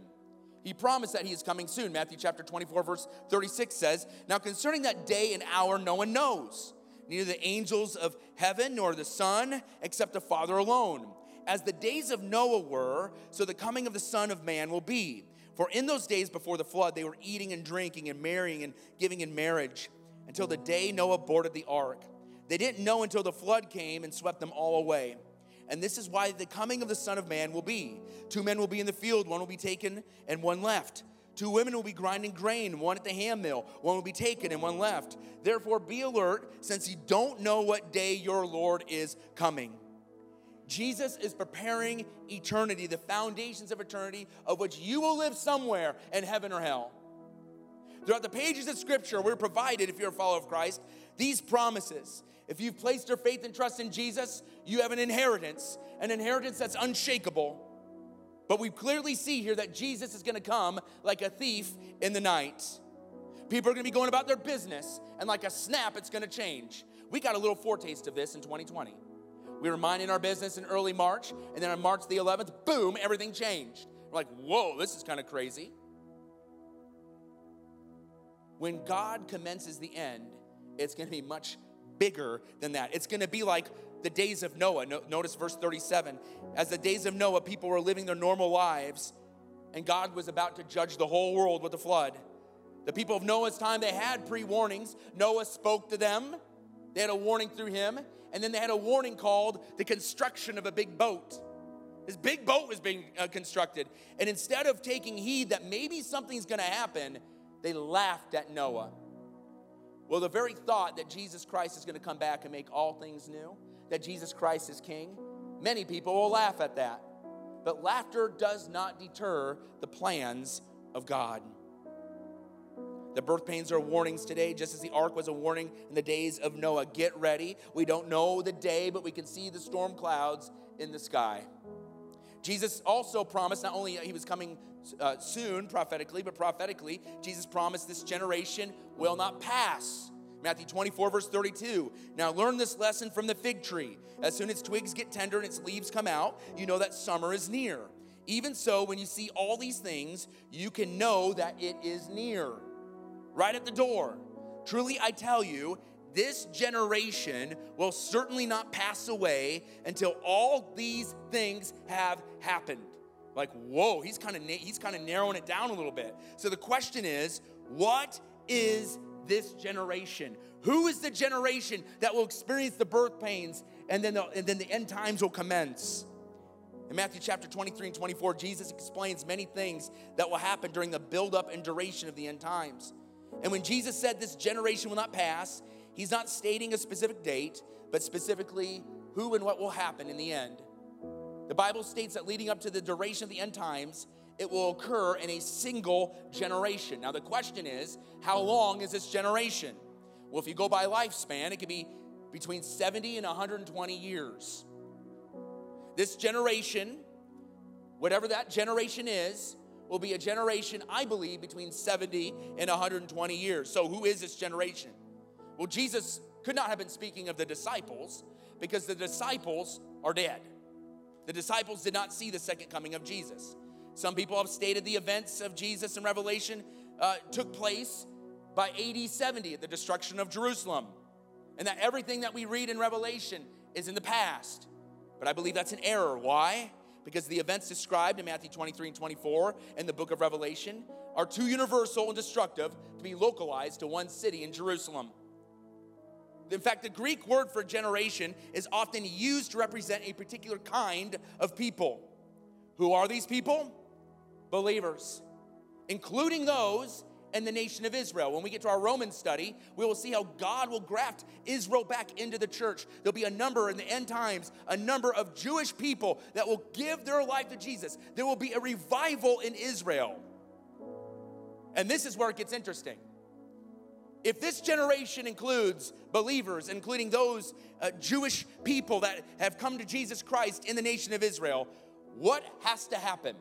He promised that he is coming soon. Matthew chapter 24, verse 36 says, Now concerning that day and hour, no one knows, neither the angels of heaven nor the Son, except the Father alone as the days of Noah were, so the coming of the Son of Man will be. For in those days before the flood, they were eating and drinking and marrying and giving in marriage until the day Noah boarded the ark. They didn't know until the flood came and swept them all away. And this is why the coming of the Son of Man will be. Two men will be in the field, one will be taken and one left. Two women will be grinding grain, one at the handmill, one will be taken and one left. Therefore, be alert, since you don't know what day your Lord is coming. Jesus is preparing eternity, the foundations of eternity, of which you will live somewhere in heaven or hell. Throughout the pages of Scripture, we're provided, if you're a follower of Christ, these promises. If you've placed your faith and trust in Jesus, you have an inheritance, an inheritance that's unshakable. But we clearly see here that Jesus is gonna come like a thief in the night. People are gonna be going about their business, and like a snap, it's gonna change. We got a little foretaste of this in 2020. We were minding our business in early March, and then on March the 11th, boom, everything changed. We're like, whoa, this is kind of crazy. When God commences the end, it's going to be much bigger than that. It's going to be like the days of Noah. notice verse 37. As the days of Noah, people were living their normal lives, and God was about to judge the whole world with a flood. The people of Noah's time, they had pre warnings. Noah spoke to them, they had a warning through him and then they had a warning called the construction of a big boat. This big boat was being uh, constructed. And instead of taking heed that maybe something's gonna happen, they laughed at Noah. Well, the very thought that Jesus Christ is gonna come back and make all things new, that Jesus Christ is king, many people will laugh at that. But laughter does not deter the plans of God. The birth pains are warnings today, just as the ark was a warning in the days of Noah. Get ready. We don't know the day, but we can see the storm clouds in the sky. Jesus also promised not only he was coming uh, soon prophetically, but prophetically, Jesus promised this generation will not pass. Matthew 24, verse 32. Now learn this lesson from the fig tree. As soon as twigs get tender and its leaves come out, you know that summer is near. Even so, when you see all these things, you can know that it is near right at the door. Truly, I tell you, this generation will certainly not pass away until all these things have happened. Like, whoa, he's kind of he's kind of narrowing it down a little bit. So the question is, what is this generation? Who is the generation that will experience the birth pains and then the, and then the end times will commence? In Matthew chapter 23 and 24, Jesus explains many things that will happen during the buildup and duration of the end times. And when Jesus said this generation will not pass, he's not stating a specific date, but specifically who and what will happen in the end. The Bible states that leading up to the duration of the end times, it will occur in a single generation. Now, the question is, how long is this generation? Well, if you go by lifespan, it could be between 70 and 120 years. This generation, whatever that generation is, will be a generation, I believe, between 70 and 120 years. So, who is this generation? Well, Jesus could not have been speaking of the disciples because the disciples are dead. The disciples did not see the second coming of Jesus. Some people have stated the events of Jesus in Revelation uh, took place by AD 70 at the destruction of Jerusalem, and that everything that we read in Revelation is in the past. But I believe that's an error. Why? Because the events described in Matthew 23 and 24 and the book of Revelation are too universal and destructive to be localized to one city in Jerusalem. In fact, the Greek word for generation is often used to represent a particular kind of people. Who are these people? Believers, including those in the nation of Israel. When we get to our Roman study, we will see how God will graft Israel back into the church. There'll be a number in the end times, a number of Jewish people that will give their life to Jesus. There will be a revival in Israel. And this is where it gets interesting. If this generation includes believers, including those uh, Jewish people that have come to Jesus Christ in the nation of Israel, what has to happen?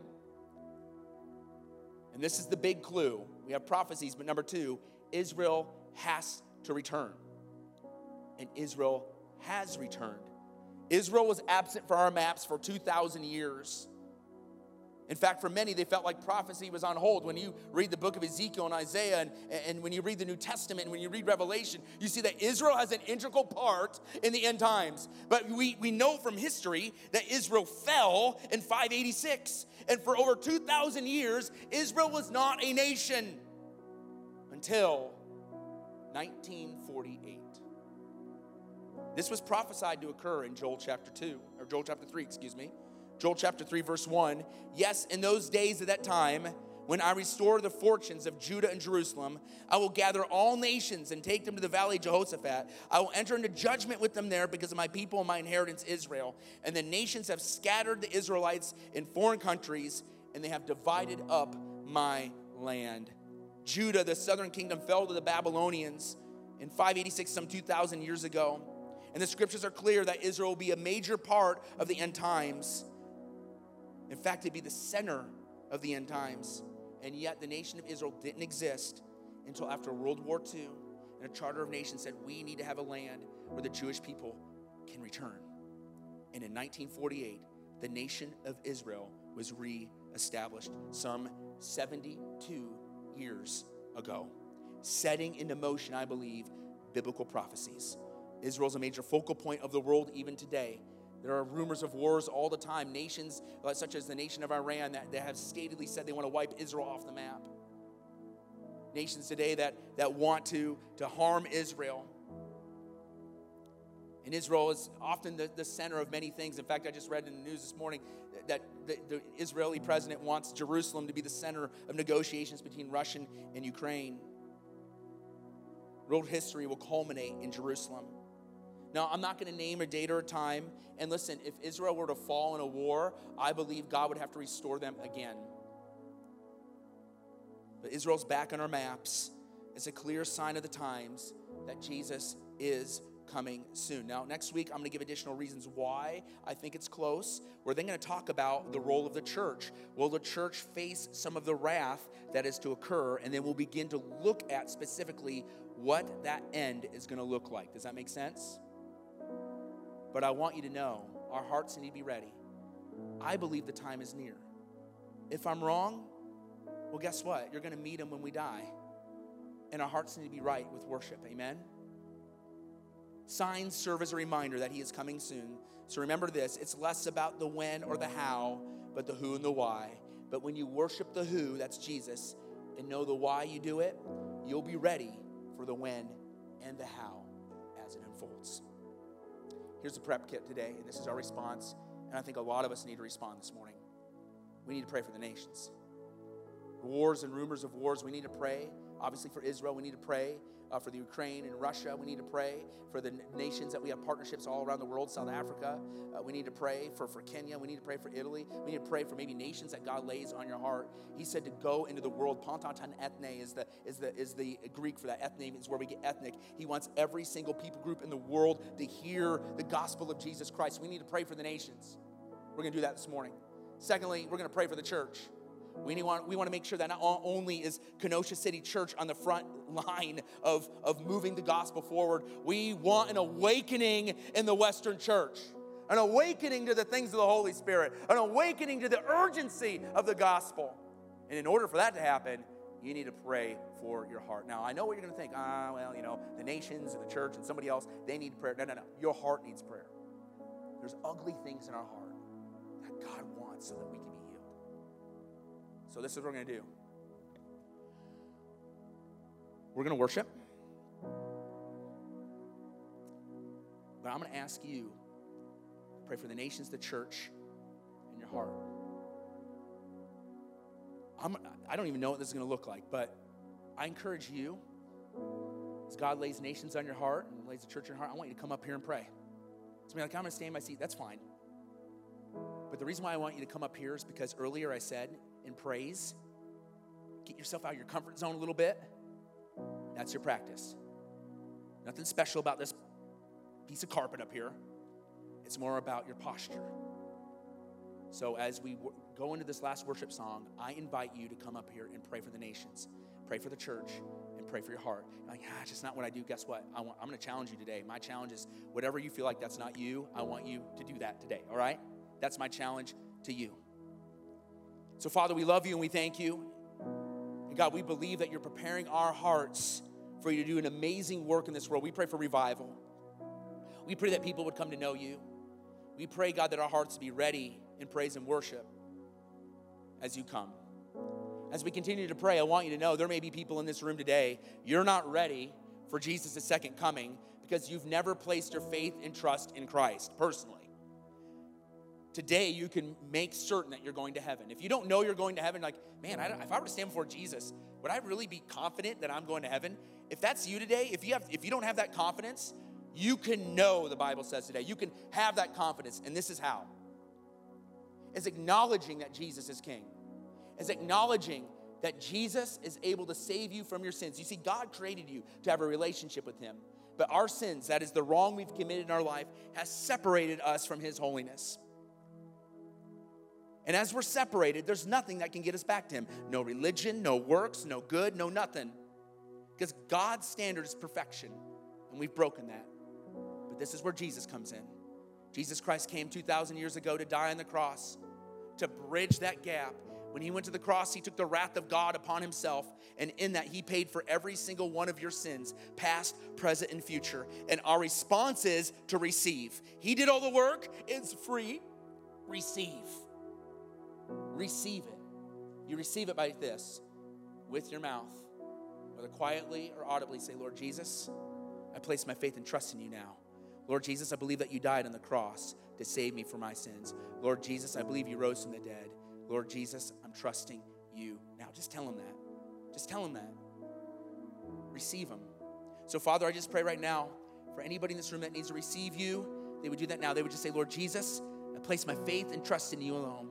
And this is the big clue. We have prophecies, but number two, Israel has to return. And Israel has returned. Israel was absent from our maps for 2,000 years. In fact, for many, they felt like prophecy was on hold. When you read the book of Ezekiel and Isaiah, and, and when you read the New Testament, and when you read Revelation, you see that Israel has an integral part in the end times. But we, we know from history that Israel fell in 586. And for over 2,000 years, Israel was not a nation until 1948. This was prophesied to occur in Joel chapter 2, or Joel chapter 3, excuse me. Joel chapter 3, verse 1. Yes, in those days of that time, when I restore the fortunes of Judah and Jerusalem, I will gather all nations and take them to the valley of Jehoshaphat. I will enter into judgment with them there because of my people and my inheritance, Israel. And the nations have scattered the Israelites in foreign countries, and they have divided up my land. Judah, the southern kingdom, fell to the Babylonians in 586, some 2,000 years ago. And the scriptures are clear that Israel will be a major part of the end times. In fact, it'd be the center of the end times. And yet, the nation of Israel didn't exist until after World War II. And a charter of nations said, we need to have a land where the Jewish people can return. And in 1948, the nation of Israel was re-established some 72 years ago, setting into motion, I believe, biblical prophecies. Israel is a major focal point of the world even today. There are rumors of wars all the time. Nations, uh, such as the nation of Iran, that, that have statedly said they want to wipe Israel off the map. Nations today that, that want to, to harm Israel. And Israel is often the, the center of many things. In fact, I just read in the news this morning that the, the Israeli president wants Jerusalem to be the center of negotiations between Russia and Ukraine. World history will culminate in Jerusalem. Now, I'm not going to name a date or a time. And listen, if Israel were to fall in a war, I believe God would have to restore them again. But Israel's back on our maps. It's a clear sign of the times that Jesus is coming soon. Now, next week, I'm going to give additional reasons why I think it's close. We're then going to talk about the role of the church. Will the church face some of the wrath that is to occur? And then we'll begin to look at specifically what that end is going to look like. Does that make sense? But I want you to know our hearts need to be ready. I believe the time is near. If I'm wrong, well, guess what? You're going to meet him when we die. And our hearts need to be right with worship. Amen? Signs serve as a reminder that he is coming soon. So remember this it's less about the when or the how, but the who and the why. But when you worship the who, that's Jesus, and know the why you do it, you'll be ready for the when and the how as it unfolds. Here's the prep kit today, and this is our response. And I think a lot of us need to respond this morning. We need to pray for the nations. Wars and rumors of wars, we need to pray. Obviously, for Israel, we need to pray uh, for the Ukraine and Russia. We need to pray for the nations that we have partnerships all around the world, South Africa. Uh, we need to pray for, for Kenya. We need to pray for Italy. We need to pray for maybe nations that God lays on your heart. He said to go into the world. Panta ta ethne is the, is, the, is the Greek for that. Ethne is where we get ethnic. He wants every single people group in the world to hear the gospel of Jesus Christ. We need to pray for the nations. We're going to do that this morning. Secondly, we're going to pray for the church. We want, we want to make sure that not only is Kenosha City Church on the front line of, of moving the gospel forward, we want an awakening in the Western church, an awakening to the things of the Holy Spirit, an awakening to the urgency of the gospel. And in order for that to happen, you need to pray for your heart. Now, I know what you're going to think. Ah, well, you know, the nations and the church and somebody else, they need prayer. No, no, no. Your heart needs prayer. There's ugly things in our heart that God wants so that we can be so, this is what we're going to do we're going to worship. But I'm going to ask you to pray for the nations, the church, and your heart. I'm, I don't even know what this is going to look like, but I encourage you, as God lays nations on your heart and lays the church on your heart, I want you to come up here and pray. So, be like, I'm going to stay in my seat. That's fine. But the reason why I want you to come up here is because earlier I said in praise. Get yourself out of your comfort zone a little bit. That's your practice. Nothing special about this piece of carpet up here. It's more about your posture. So, as we w- go into this last worship song, I invite you to come up here and pray for the nations, pray for the church, and pray for your heart. You're like, ah, it's just not what I do. Guess what? I want, I'm going to challenge you today. My challenge is whatever you feel like that's not you, I want you to do that today, all right? That's my challenge to you. So, Father, we love you and we thank you. And God, we believe that you're preparing our hearts for you to do an amazing work in this world. We pray for revival. We pray that people would come to know you. We pray, God, that our hearts be ready in praise and worship as you come. As we continue to pray, I want you to know there may be people in this room today, you're not ready for Jesus' second coming because you've never placed your faith and trust in Christ personally today you can make certain that you're going to heaven. If you don't know you're going to heaven, like, man, I if I were to stand before Jesus, would I really be confident that I'm going to heaven? If that's you today, if you have if you don't have that confidence, you can know the Bible says today. You can have that confidence, and this is how. Is acknowledging that Jesus is king. Is acknowledging that Jesus is able to save you from your sins. You see, God created you to have a relationship with him. But our sins, that is the wrong we've committed in our life, has separated us from his holiness. And as we're separated, there's nothing that can get us back to Him. No religion, no works, no good, no nothing. Because God's standard is perfection, and we've broken that. But this is where Jesus comes in. Jesus Christ came 2,000 years ago to die on the cross, to bridge that gap. When he went to the cross, he took the wrath of God upon himself, and in that, he paid for every single one of your sins, past, present, and future. And our response is to receive. He did all the work, it's free. Receive receive it. You receive it by this with your mouth, whether quietly or audibly, say, Lord Jesus, I place my faith and trust in you now. Lord Jesus, I believe that you died on the cross to save me from my sins. Lord Jesus, I believe you rose from the dead. Lord Jesus, I'm trusting you now. Just tell him that. Just tell him that. Receive him. So, Father, I just pray right now for anybody in this room that needs to receive you, they would do that now. They would just say, Lord Jesus, I place my faith and trust in you alone.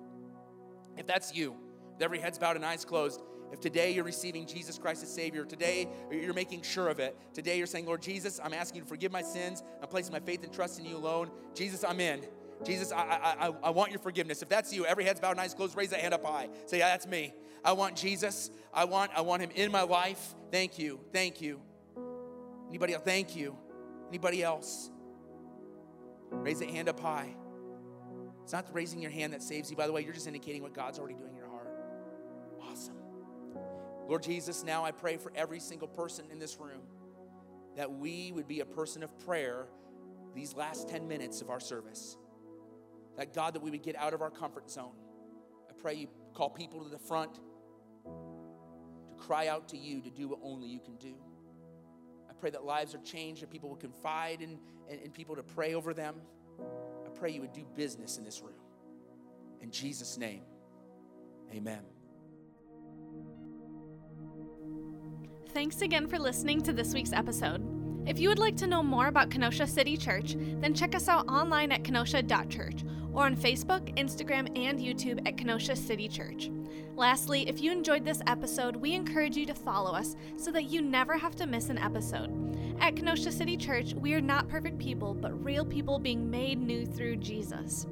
If that's you, with every head's bowed and eyes closed, if today you're receiving Jesus Christ as Savior, today you're making sure of it, today you're saying, Lord Jesus, I'm asking you to forgive my sins, I'm placing my faith and trust in you alone. Jesus, I'm in. Jesus, I, I, I, want your forgiveness. If that's you, every head's bowed and eyes closed, raise that hand up high. Say, yeah, that's me. I want Jesus. I want, I want him in my life. Thank you. Thank you. Anybody else? Thank you. Anybody else? Raise that hand up high. It's not raising your hand that saves you. By the way, you're just indicating what God's already doing in your heart. Awesome. Lord Jesus, now I pray for every single person in this room that we would be a person of prayer these last 10 minutes of our service. That God, that we would get out of our comfort zone. I pray you call people to the front to cry out to you to do what only you can do. I pray that lives are changed, that people will confide in, in, in people to pray over them pray you would do business in this room. In Jesus' name, amen. thanks again for listening to this week's episode. If you would like to know more about Kenosha City Church, then check us out online at kenosha.church or on Facebook, Instagram, and YouTube at Kenosha City Church. Lastly, if you enjoyed this episode, we encourage you to follow us so that you never have to miss an episode. At Kenosha City Church, we are not perfect people, but real people being made new through Jesus.